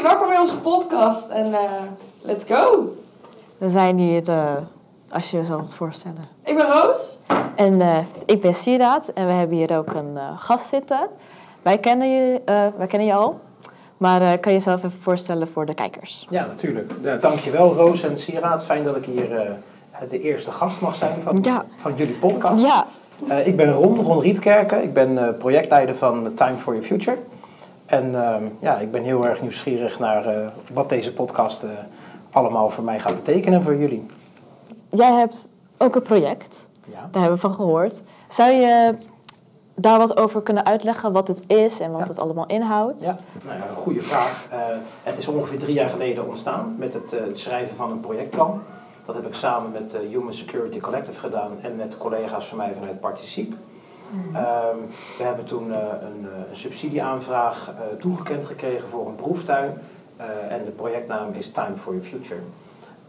Hoi, welkom bij onze podcast en eh, let's go. We zijn hier, uh, als je jezelf wilt voorstellen. Ik ben Roos. En uh, ik ben Sieraad en we hebben hier ook een gast zitten. Wij kennen je, wij kennen je al, maar kan je jezelf even voorstellen voor de kijkers? Ja, natuurlijk. dankjewel Roos en Sieraad. Fijn dat ik hier de eerste gast mag zijn van, van jullie podcast. Ja. ik ben Ron, Ron Rietkerken. Ik ben projectleider van Time for Your Future. En ehm, ja, ik ben heel erg nieuwsgierig naar uh, wat deze podcast uh, allemaal voor mij gaat betekenen voor jullie. Jij hebt ook een project, ja. daar hebben we van gehoord. Zou je daar wat over kunnen uitleggen wat het is en wat het allemaal inhoudt? Ja, nou ja, goede vraag. Uh, het is ongeveer drie jaar geleden ontstaan met het, het, schrijven van een projectplan. Dat heb ik samen met Human Security Collective gedaan en met collega's van mij vanuit Participe. Ehm, we hebben toen uh, een, uh, een, subsidieaanvraag uh, toegekend gekregen voor een proeftuin. en de projectnaam is Time for Your Future.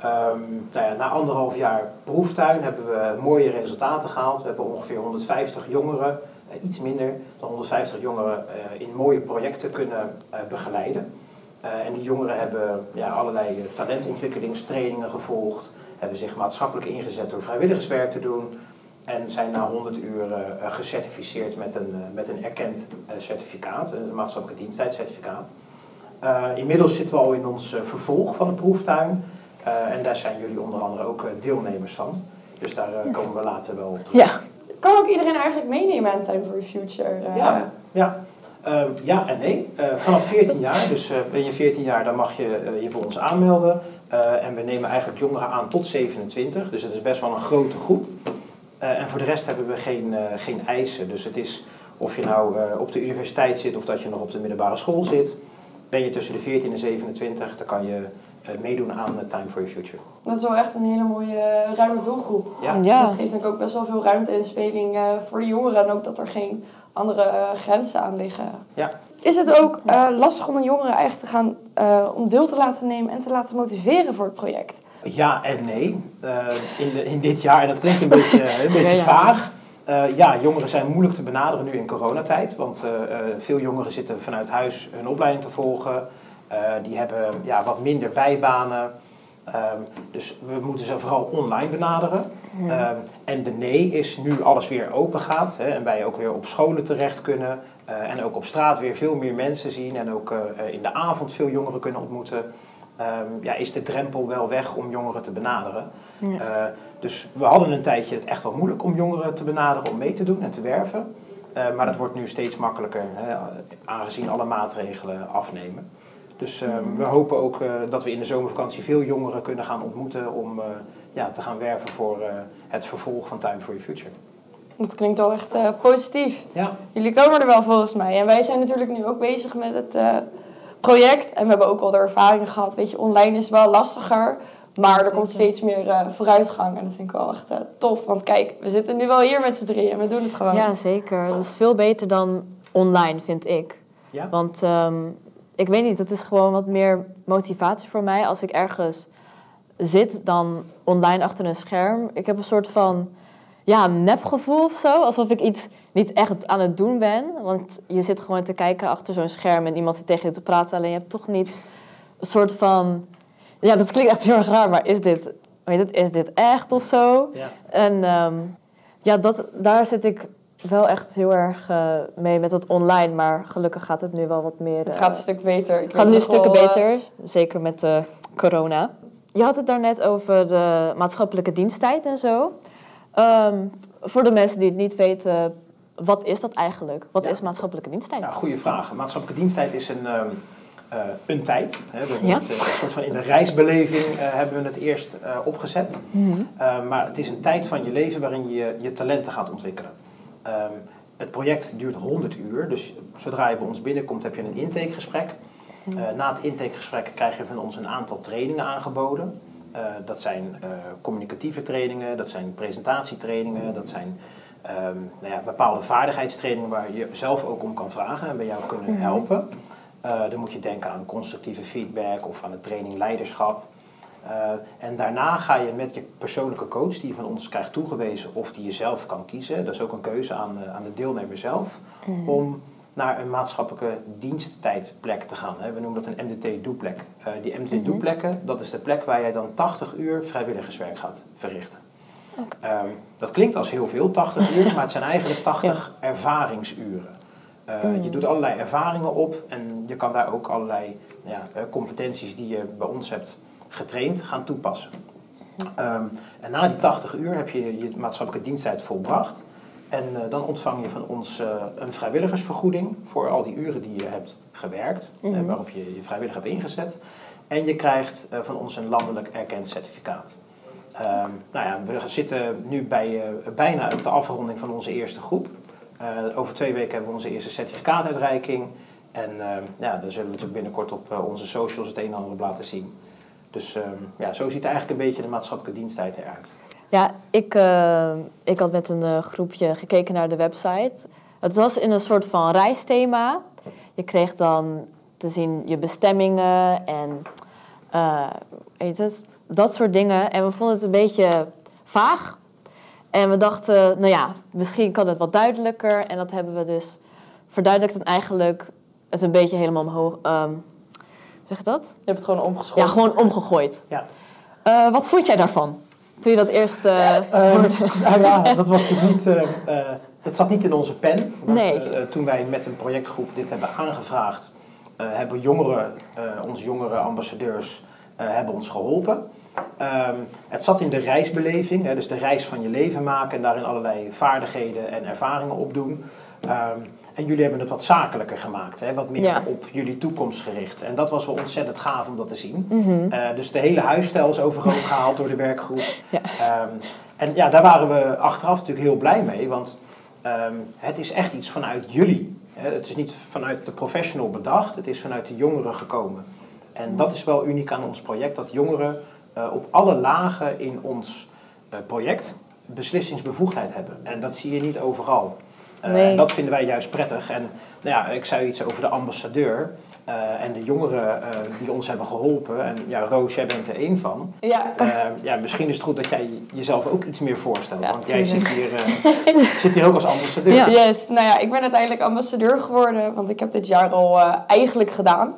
Um, nou na anderhalf jaar proeftuin hebben we mooie resultaten gehaald. We hebben ongeveer 150 jongeren, iets minder dan 150 jongeren, in mooie projecten kunnen begeleiden. en die jongeren hebben ja, allerlei talentontwikkelingstrainingen gevolgd, hebben zich maatschappelijk ingezet door vrijwilligerswerk te doen. En zijn na 100 uur uh, gecertificeerd met een, uh, met een erkend uh, certificaat, een maatschappelijke diensttijdscertificaat. inmiddels zitten we al in ons vervolg van de proeftuin. en daar zijn jullie onder andere ook deelnemers van. Dus daar komen we later wel op terug. Ja. Kan ook iedereen eigenlijk meenemen aan Time for the Future? Ja, ja. Ehm, ja en nee. vanaf 14 jaar, dus ben je 14 jaar, dan mag je je bij ons aanmelden. en we nemen eigenlijk jongeren aan tot 27, dus het is best wel een grote groep. Eh, en voor de rest hebben we geen, eh, geen eisen. Dus het is of je nou eh, op de universiteit zit of dat je nog op de middelbare school zit. Ben je tussen de 14 en 27, dan kan je meedoen aan Time for Your Future. Dat is wel echt een hele mooie ruime doelgroep. Ja. Dat geeft denk ik ook best wel veel ruimte en speling voor de jongeren. En ook dat er geen andere grenzen aan liggen. Ja. Is het ook lastig om een jongere eigenlijk te gaan om deel te laten nemen en te laten motiveren voor het project? Ja en nee. Uh, in, in dit jaar, en dat klinkt een beetje, een beetje vaag. Uh, ja, jongeren zijn moeilijk te benaderen nu in coronatijd. Want uh, veel jongeren zitten vanuit huis hun opleiding te volgen. die hebben ja, wat minder bijbanen. Um, dus we moeten ze vooral online benaderen. Um, en de nee is nu alles weer open gaat. Hè, en wij ook weer op scholen terecht kunnen. en ook op straat weer veel meer mensen zien. En ook in de avond veel jongeren kunnen ontmoeten. Ehm, ja, is de drempel wel weg om jongeren te benaderen. Uh, dus we hadden een tijdje het echt wel moeilijk om jongeren te benaderen om mee te doen en te werven. Uh, maar dat wordt nu steeds makkelijker, hè, aangezien alle maatregelen afnemen. Dus um, we hopen ook uh, dat we in de zomervakantie veel jongeren kunnen gaan ontmoeten om ja, te gaan werven voor het vervolg van Time for Your Future. Dat klinkt wel echt positief. Ja. Jullie komen er wel volgens mij. En wij zijn natuurlijk nu ook bezig met het project. En we hebben ook al de ervaring gehad. Weet je, online is wel lastiger. Maar er komt steeds meer uh, vooruitgang. En dat vind ik wel echt uh, tof. Want kijk, we zitten nu wel hier met z'n drieën. En we doen het gewoon. Ja, zeker. Dat is veel beter dan online, vind ik. Ja? Want um, ik weet niet, het is gewoon wat meer motivatie voor mij. Als ik ergens zit dan online achter een scherm. Ik heb een soort van ja, nepgevoel of zo. Alsof ik iets niet echt aan het doen ben. Want je zit gewoon te kijken achter zo'n scherm en iemand zit tegen je te praten. Alleen je hebt toch niet een soort van... Ja, dat klinkt echt heel erg raar, maar is dit, weet het, is dit echt of zo? Ja. En um, ja, dat, daar zit ik wel echt heel erg uh, mee met het online. Maar gelukkig gaat het nu wel wat meer... Uh, het gaat een stuk beter. Het gaat nu een stuk uh, beter, zeker met de corona. Je had het daarnet over de maatschappelijke diensttijd en zo. Um, voor de mensen die het niet weten, wat is dat eigenlijk? Wat is maatschappelijke diensttijd? Ja, goede vraag. Maatschappelijke diensttijd is een, um, uh, een tijd. Hè. We ja. het, uh, een soort van in de reisbeleving uh, hebben we het eerst opgezet. Mm -hmm. maar het is een tijd van je leven waarin je je talenten gaat ontwikkelen. Um, het project duurt 100 uur, dus zodra je bij ons binnenkomt heb je een intakegesprek. Mm -hmm. na het intakegesprek krijg je van ons een aantal trainingen aangeboden. Dat zijn communicatieve trainingen, dat zijn presentatietrainingen, dat zijn um, nou ja, bepaalde vaardigheidstrainingen waar je zelf ook om kan vragen en bij jou kunnen mhm. helpen. Uh, dan moet je denken aan constructieve feedback of aan de training leiderschap. en daarna ga je met je persoonlijke coach, die je van ons krijgt toegewezen of die je zelf kan kiezen, dat is ook een keuze aan, aan de deelnemer zelf, mm -hmm. om naar een maatschappelijke diensttijdplek te gaan. We noemen dat een MDT-doeplek. Uh, die MDT-doeplekken, dat is de plek waar jij dan 80 uur vrijwilligerswerk gaat verrichten. Um, dat klinkt als heel veel, 80 uur, maar het zijn eigenlijk 80 ervaringsuren. Uh, Je doet allerlei ervaringen op en je kan daar ook allerlei ja, competenties die je bij ons hebt getraind gaan toepassen. Um, en na die 80 uur heb je je maatschappelijke diensttijd volbracht. En uh, dan ontvang je van ons uh, een vrijwilligersvergoeding voor al die uren die je hebt gewerkt, mm -hmm. waarop je je vrijwillig hebt ingezet. En je krijgt van ons een landelijk erkend certificaat. Um, nou ja, we zitten nu bij, bijna op de afronding van onze eerste groep. over twee weken hebben we onze eerste certificaatuitreiking. En ja, daar zullen we natuurlijk binnenkort op onze socials het een en ander op laten zien. Dus um, ja, zo ziet eigenlijk een beetje de maatschappelijke diensttijd eruit. Ja, ik, ik had met een groepje gekeken naar de website. Het was in een soort van reisthema. Je kreeg dan te zien je bestemmingen en uh, weet het, dat soort dingen. En we vonden het een beetje vaag. En we dachten, nou ja, misschien kan het wat duidelijker. En dat hebben we dus verduidelijkt en eigenlijk het een beetje helemaal omhoog... Um, zeg je dat? Je hebt het gewoon omgegooid. Ja, gewoon omgegooid. Ja. Uh, wat vond jij daarvan? Toen je dat eerst uh, hoorde? nou ja, dat was natuurlijk niet... Het zat niet in onze pen. Want, nee. toen wij met een projectgroep dit hebben aangevraagd... hebben jongeren, onze jongere ambassadeurs, hebben ons geholpen. Um, het zat in de reisbeleving, hè, dus de reis van je leven maken... en daarin allerlei vaardigheden en ervaringen opdoen... Um, en jullie hebben het wat zakelijker gemaakt, hè? wat meer ja. op jullie toekomst gericht. En dat was wel ontzettend gaaf om dat te zien. Mm -hmm. uh, dus de hele huisstijl is overhoop gehaald door de werkgroep. Ja. Um, en ja, daar waren we achteraf natuurlijk heel blij mee, want het is echt iets vanuit jullie. Hè? Het is niet vanuit de professional bedacht, het is vanuit de jongeren gekomen. En dat is wel uniek aan ons project, dat jongeren uh, op alle lagen in ons uh, project beslissingsbevoegdheid hebben. En dat zie je niet overal. Uh, nee. Dat vinden wij juist prettig. En nou ja, ik zei iets over de ambassadeur. Uh, en de jongeren uh, die ons hebben geholpen. En ja, Roos, jij bent er één van. Ja. ja, misschien is het goed dat jij jezelf ook iets meer voorstelt. Ja, want jij zit hier, zit hier ook als ambassadeur. Ja. Yes, nou ja, ik ben uiteindelijk ambassadeur geworden. Want ik heb dit jaar al eigenlijk gedaan.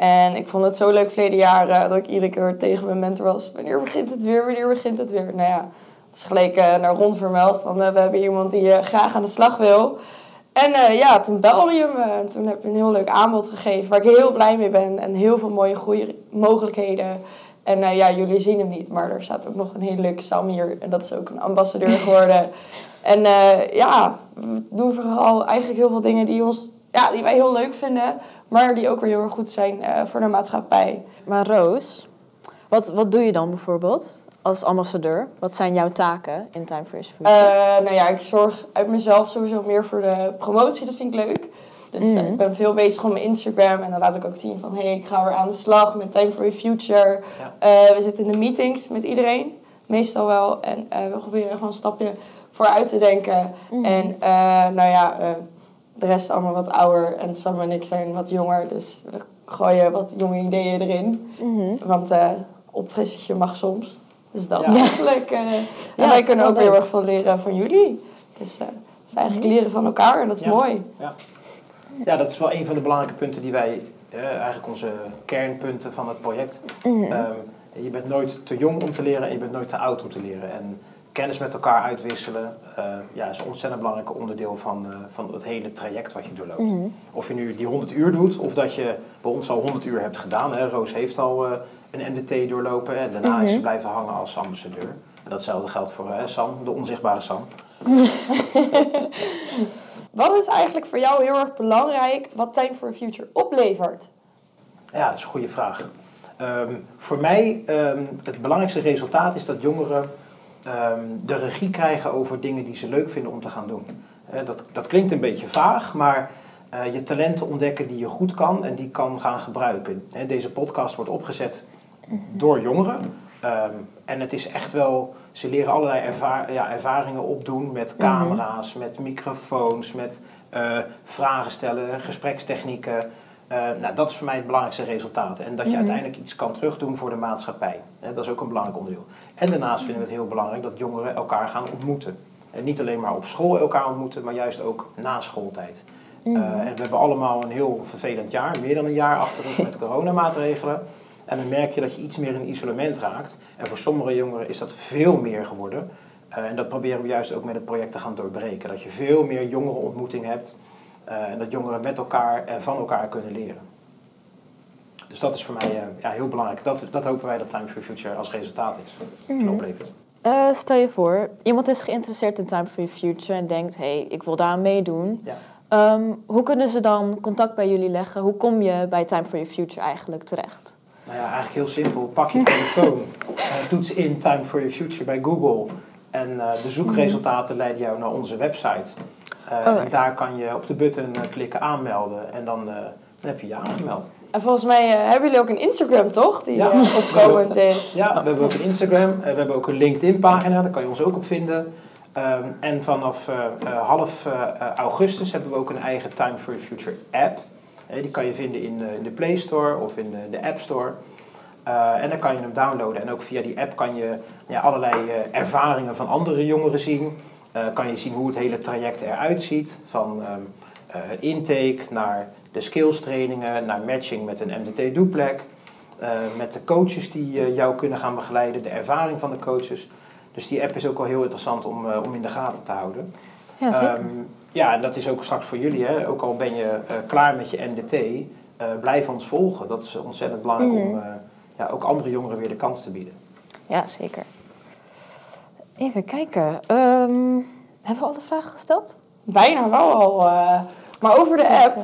En ik vond het zo leuk verleden jaar dat ik iedere keer tegen mijn mentor was. Wanneer begint het weer? Wanneer begint het weer? Nou ja, het is gelijk uh, naar Ron vermeld van uh, we hebben iemand die uh, graag aan de slag wil. En ja, toen belde je me en toen heb je een heel leuk aanbod gegeven waar ik heel blij mee ben. En heel veel mooie groeimogelijkheden. En ja, jullie zien hem niet, maar er staat ook nog een hele leuke Sam hier. En dat is ook een ambassadeur geworden. en ja, we doen vooral eigenlijk heel veel dingen die, ons, ja, die wij heel leuk vinden. Maar die ook weer heel erg goed zijn voor de maatschappij. Maar Roos, wat, wat doe je dan bijvoorbeeld? als ambassadeur? Wat zijn jouw taken in Time for Your Future? Uh, nou ja, ik zorg uit mezelf sowieso meer voor de promotie. Dat vind ik leuk. Dus mm. uh, ik ben veel bezig op mijn Instagram. En dan laat ik ook zien van... hé, hey, ik ga weer aan de slag met Time for Your Future. Ja. Uh, we zitten in de meetings met iedereen. Meestal wel. En we proberen gewoon een stapje vooruit te denken. Mm. En nou ja, de rest is allemaal wat ouder. En Sam en ik zijn wat jonger. Dus we gooien wat jonge ideeën erin. Mm-hmm. Want opfrissetje mag soms. Dus dat ja. eigenlijk. Uh, en ja, wij kunnen ook heel erg veel leren van jullie. Dus uh, het is eigenlijk leren van elkaar en dat is ja. mooi. Ja. ja, dat is wel een van de belangrijke punten die wij, uh, eigenlijk onze kernpunten van het project. Mm. Um, je bent nooit te jong om te leren en je bent nooit te oud om te leren. En kennis met elkaar uitwisselen ja, is een ontzettend belangrijk onderdeel van, van het hele traject wat je doorloopt. Mm. Of je nu die 100 uur doet of dat je bij ons al 100 uur hebt gedaan. Hè. Roos heeft al een NDT doorlopen. En daarna Mhm. is ze blijven hangen als ambassadeur. En datzelfde geldt voor hè, Sam, de onzichtbare Sam. Wat is eigenlijk voor jou heel erg belangrijk wat Time for Future oplevert? Ja, dat is een goede vraag. Um, voor mij, um, het belangrijkste resultaat is dat jongeren um, de regie krijgen over dingen die ze leuk vinden om te gaan doen. Uh, dat, dat klinkt een beetje vaag, maar uh, je talenten ontdekken die je goed kan en die kan gaan gebruiken. Uh, deze podcast wordt opgezet door jongeren. Um, en het is echt wel, ze leren allerlei ervaar, ja, ervaringen opdoen met camera's, mm -hmm. met microfoons, met uh, vragen stellen, gesprekstechnieken. Uh, nou, dat is voor mij het belangrijkste resultaat. En dat je mm -hmm. uiteindelijk iets kan terugdoen voor de maatschappij. Dat is ook een belangrijk onderdeel. En daarnaast vinden we het heel belangrijk dat jongeren elkaar gaan ontmoeten. En niet alleen maar op school elkaar ontmoeten, maar juist ook na schooltijd. Eh, en we hebben allemaal een heel vervelend jaar, meer dan een jaar achter ons met coronamaatregelen. En dan merk je dat je iets meer in isolement raakt. En voor sommige jongeren is dat veel meer geworden. Eh, en dat proberen we juist ook met het project te gaan doorbreken. Dat je veel meer jongerenontmoeting hebt. Eh, en dat jongeren met elkaar en van elkaar kunnen leren. Dus dat is voor mij eh, ja, heel belangrijk. Dat, dat hopen wij dat Time for Future als resultaat is. En oplevert. Eh, stel je voor, iemand is geïnteresseerd in Time for Your Future en denkt, hé, hey, ik wil daar aan meedoen. Ja. Ehm, hoe kunnen ze dan contact bij jullie leggen? Hoe kom je bij Time for Your Future eigenlijk terecht? Nou ja, eigenlijk heel simpel. Pak je telefoon, eh, toets in Time for Your Future bij Google. En eh, de zoekresultaten leiden jou naar onze website. Eh, Alright. En daar kan je op de button eh, klikken aanmelden. En dan, eh, dan heb je je aangemeld. En volgens mij hebben jullie ook een Instagram, toch? Die Ja. opkomend is. Ja, we hebben ook een Instagram. we hebben ook een LinkedIn pagina. Daar kan je ons ook op vinden. Ehm, en vanaf half augustus hebben we ook een eigen Time for Your Future app. Die kan je vinden in de, in de Play Store of in de, de App Store. En dan kan je hem downloaden. En ook via die app kan je ja, allerlei ervaringen van andere jongeren zien. Eh, kan je zien hoe het hele traject eruit ziet. Van ehm, eh, intake naar de skills trainingen, naar matching met een MDT doeplek. eh, met de coaches die jou kunnen gaan begeleiden, de ervaring van de coaches. Dus die app is ook wel heel interessant om, om in de gaten te houden. Ja, zeker. Ehm, ja, en dat is ook straks voor jullie. Hè. Ook al ben je klaar met je MDT, blijf ons volgen. Dat is ontzettend belangrijk om Mhm. eh, ja, ook andere jongeren weer de kans te bieden. ja, zeker. Even kijken. Ehm, hebben we al de vragen gesteld? Bijna wel al. eh, maar over de app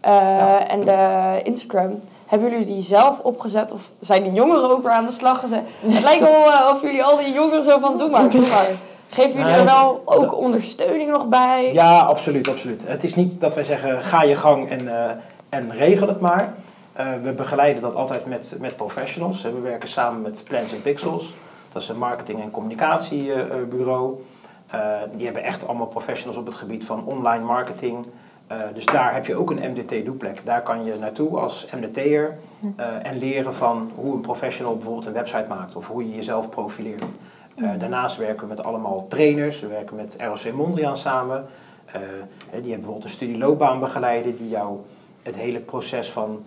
eh, Ja. en de Instagram. Hebben jullie die zelf opgezet of zijn die jongeren ook weer aan de slag gezet? Het lijkt wel eh, of jullie al die jongeren zo van doe maar, doe maar. Geven jullie Nee, er wel ook ondersteuning nog bij? Ja, absoluut, absoluut. Het is niet dat wij zeggen, ga je gang en, eh, en regel het maar. Eh, we begeleiden dat altijd met, met professionals. We werken samen met Plans and Pixels. Dat is een marketing- en communicatiebureau. Eh, die hebben echt allemaal professionals op het gebied van online marketing. Eh, dus daar heb je ook een MDT-doeplek. Daar kan je naartoe als MDT'er eh, en leren van hoe een professional bijvoorbeeld een website maakt of hoe je jezelf profileert. Eh, daarnaast werken we met allemaal trainers. We werken met ROC Mondriaan samen. Hè, die hebben bijvoorbeeld een studieloopbaanbegeleider die jou het hele proces van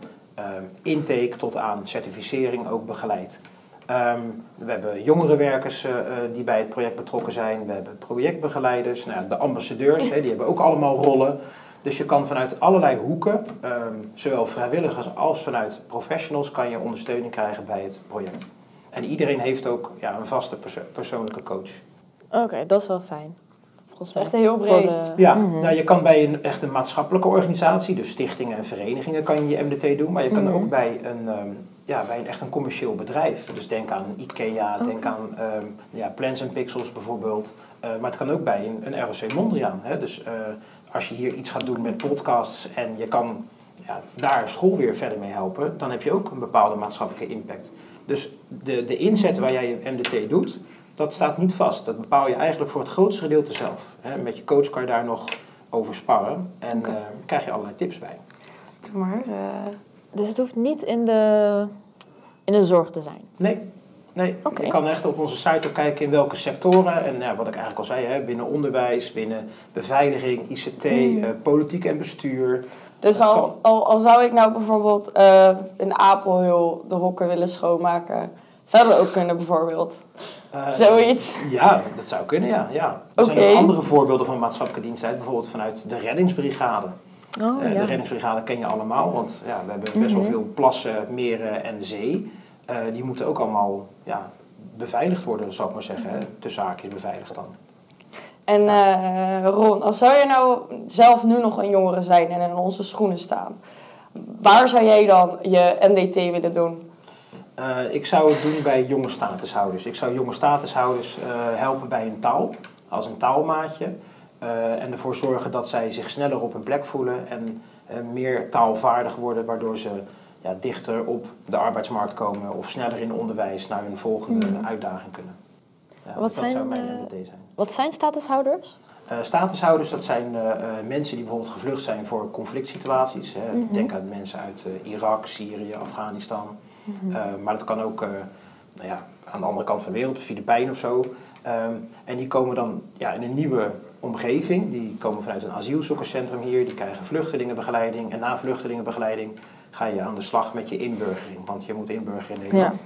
intake tot aan certificering ook begeleidt. Ehm, we hebben jongerenwerkers eh, eh, die bij het project betrokken zijn. We hebben projectbegeleiders, nou, ja, de ambassadeurs, hè, die hebben ook allemaal rollen. Dus je kan vanuit allerlei hoeken, ehm, zowel vrijwilligers als vanuit professionals, kan je ondersteuning krijgen bij het project. En iedereen heeft ook ja, een vaste perso- persoonlijke coach. Oké, dat is wel fijn. Volgens Het is mij. echt heel breed. de- Ja, Mhm. nou, je kan bij een echt een maatschappelijke organisatie, dus stichtingen en verenigingen, kan je je MDT doen. Maar je kan Mhm. ook bij een, ehm, ja, bij een echt een commercieel bedrijf. Dus denk aan IKEA, denk aan ehm, ja, Plans and Pixels bijvoorbeeld. Eh, maar het kan ook bij een, een ROC Mondriaan. Hè? Dus eh, als je hier iets gaat doen met podcasts en je kan ja, daar school weer verder mee helpen, dan heb je ook een bepaalde maatschappelijke impact. Dus de, de inzet waar jij je MDT doet, dat staat niet vast. Dat bepaal je eigenlijk voor het grootste gedeelte zelf. Hè? Met je coach kan je daar nog over sparren en eh, krijg je allerlei tips bij. Doe maar. Dus het hoeft niet in de, in de zorg te zijn. Nee, nee. Oké. je kan echt op onze site ook kijken in welke sectoren. En ja, wat ik eigenlijk al zei, hè, binnen onderwijs, binnen beveiliging, ICT, Mm. eh, politiek en bestuur. Dus al, kan. al, al zou ik nou bijvoorbeeld eh in Apel heel de hokken willen schoonmaken, zou dat ook kunnen bijvoorbeeld? Eh, Zoiets. Ja, dat zou kunnen, ja. ja. Er zijn ook andere voorbeelden van maatschappelijke dienstheid. Bijvoorbeeld vanuit de reddingsbrigade. Oh, Eh, ja. De reddingsbrigade ken je allemaal, want ja, we hebben best wel Mhm. veel plassen, meren en zee. Eh, die moeten ook allemaal ja, beveiligd worden, zou ik maar zeggen. Hè. Tussen haakjes beveiligd dan. En eh, Ron, als zou je nou zelf nu nog een jongere zijn en in onze schoenen staan, waar zou jij dan je MDT willen doen? Ik zou het doen bij jonge statushouders. Ik zou jonge statushouders helpen bij hun taal, als een taalmaatje. Eh, en ervoor zorgen dat zij zich sneller op hun plek voelen en eh, meer taalvaardig worden, waardoor ze ja, dichter op de arbeidsmarkt komen of sneller in onderwijs naar hun volgende Mhm. uitdaging kunnen. Ja, Wat dat zijn, zou mijn eh, zijn. Wat zijn statushouders? Eh, statushouders, dat zijn mensen die bijvoorbeeld gevlucht zijn voor conflict situaties. Hè. Mhm. Denk aan mensen uit Irak, Syrië, Afghanistan. Mhm. Maar dat kan ook nou ja, aan de andere kant van de wereld, de Filipijnen of zo. Ehm, en die komen dan ja, in een nieuwe omgeving. Die komen vanuit een asielzoekerscentrum hier. Die krijgen vluchtelingenbegeleiding. En na vluchtelingenbegeleiding ga je aan de slag met je inburgering. Want je moet inburgeren in Nederland.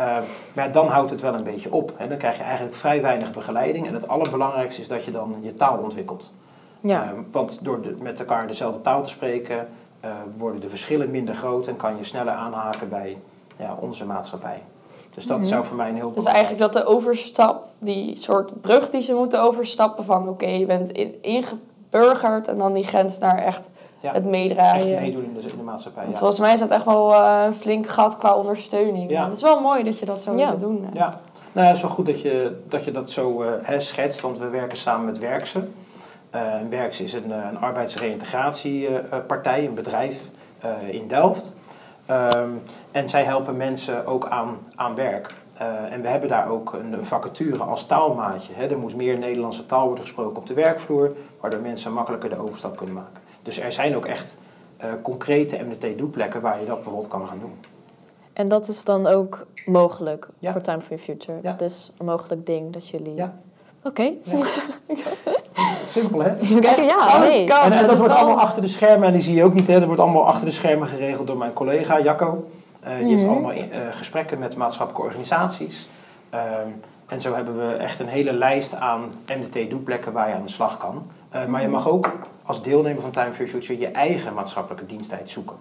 Uh, maar dan houdt het wel een beetje op. En dan krijg je eigenlijk vrij weinig begeleiding. En het allerbelangrijkste is dat je dan je taal ontwikkelt. Ja. Uh, want door de, met elkaar dezelfde taal te spreken, uh, worden de verschillen minder groot en kan je sneller aanhaken bij ja, onze maatschappij. Dus dat mm -hmm. zou voor mij een heel Dus eigenlijk dat de overstap, die soort brug die ze moeten overstappen van oké, okay, je bent in, ingeburgerd en dan die grens naar echt ja, het meedraaien. Echt meedoen in de, in de maatschappij. Ja. Volgens mij is dat echt wel uh, een flink gat qua ondersteuning. Ja. Het is wel mooi dat je dat zo ja. wil doen. Ja, nou, het is wel goed dat je dat, je dat zo uh, hè, schetst, want we werken samen met Werkse. Uh, Werkse is een, een arbeidsreïntegratiepartij, een bedrijf in Delft. Um, en zij helpen mensen ook aan, aan werk. Uh, en we hebben daar ook een, een vacature als taalmaatje. Hè. Er moet meer Nederlandse taal worden gesproken op de werkvloer, waardoor mensen makkelijker de overstap kunnen maken. Dus er zijn ook echt uh, concrete MDT-doelplekken waar je dat bijvoorbeeld kan gaan doen. En dat is dan ook mogelijk Ja. voor Time for Your Future? Ja. Dat is een mogelijk ding dat jullie... Ja. Oké. Simpel, hè? Kijk, ja, Alles nee. kan. En, en dat wordt allemaal achter de schermen, en die zie je ook niet, hè? Dat wordt allemaal achter de schermen geregeld door mijn collega Jacco. Eh, die heeft Mhm. allemaal eh, gesprekken met maatschappelijke organisaties. Ehm, en zo hebben we echt een hele lijst aan MDT-doelplekken waar je aan de slag kan. Eh, maar je mag ook als deelnemer van Time for Future je eigen maatschappelijke diensttijd zoeken.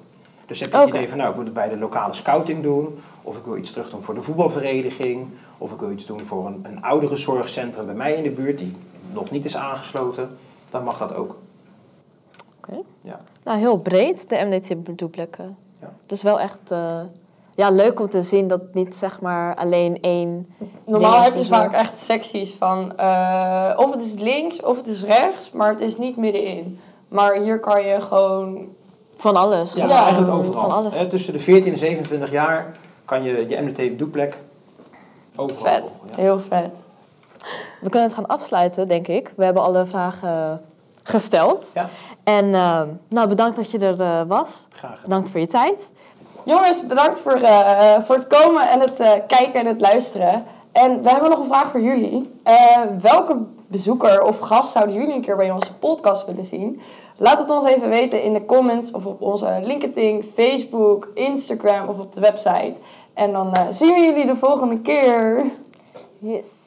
Dus heb je het idee van, nou, ik wil het bij de lokale scouting doen, of ik wil iets terug doen voor de voetbalvereniging, of ik wil iets doen voor een, een ouderenzorgcentrum bij mij in de buurt, die nog niet is aangesloten, dan mag dat ook. Nou, heel breed, de MDT-doelplekken. Ja. Het is wel echt eh, ja, leuk om te zien dat het niet zeg maar alleen één... Normaal heb je vaak echt secties van eh, of het is links of het is rechts, maar het is niet middenin. Maar hier kan je gewoon Van alles. Ja, eigenlijk overal. Van alles. Tussen de 14 en 27 jaar kan je je MDT-doelplek overal vet. volgen, ja. Heel vet. We kunnen het gaan afsluiten, denk ik. We hebben alle vragen gesteld. Ja. En eh, nou, bedankt dat je er eh, was. Graag gedaan. Bedankt voor je tijd. Jongens, bedankt voor, eh, voor het komen en het eh, kijken en het luisteren. En we hebben nog een vraag voor jullie. Eh, welke bezoeker of gast zouden jullie een keer bij onze podcast willen zien? Laat het ons even weten in de comments of op onze LinkedIn, Facebook, Instagram of op de website. En dan eh, zien we jullie de volgende keer. Yes.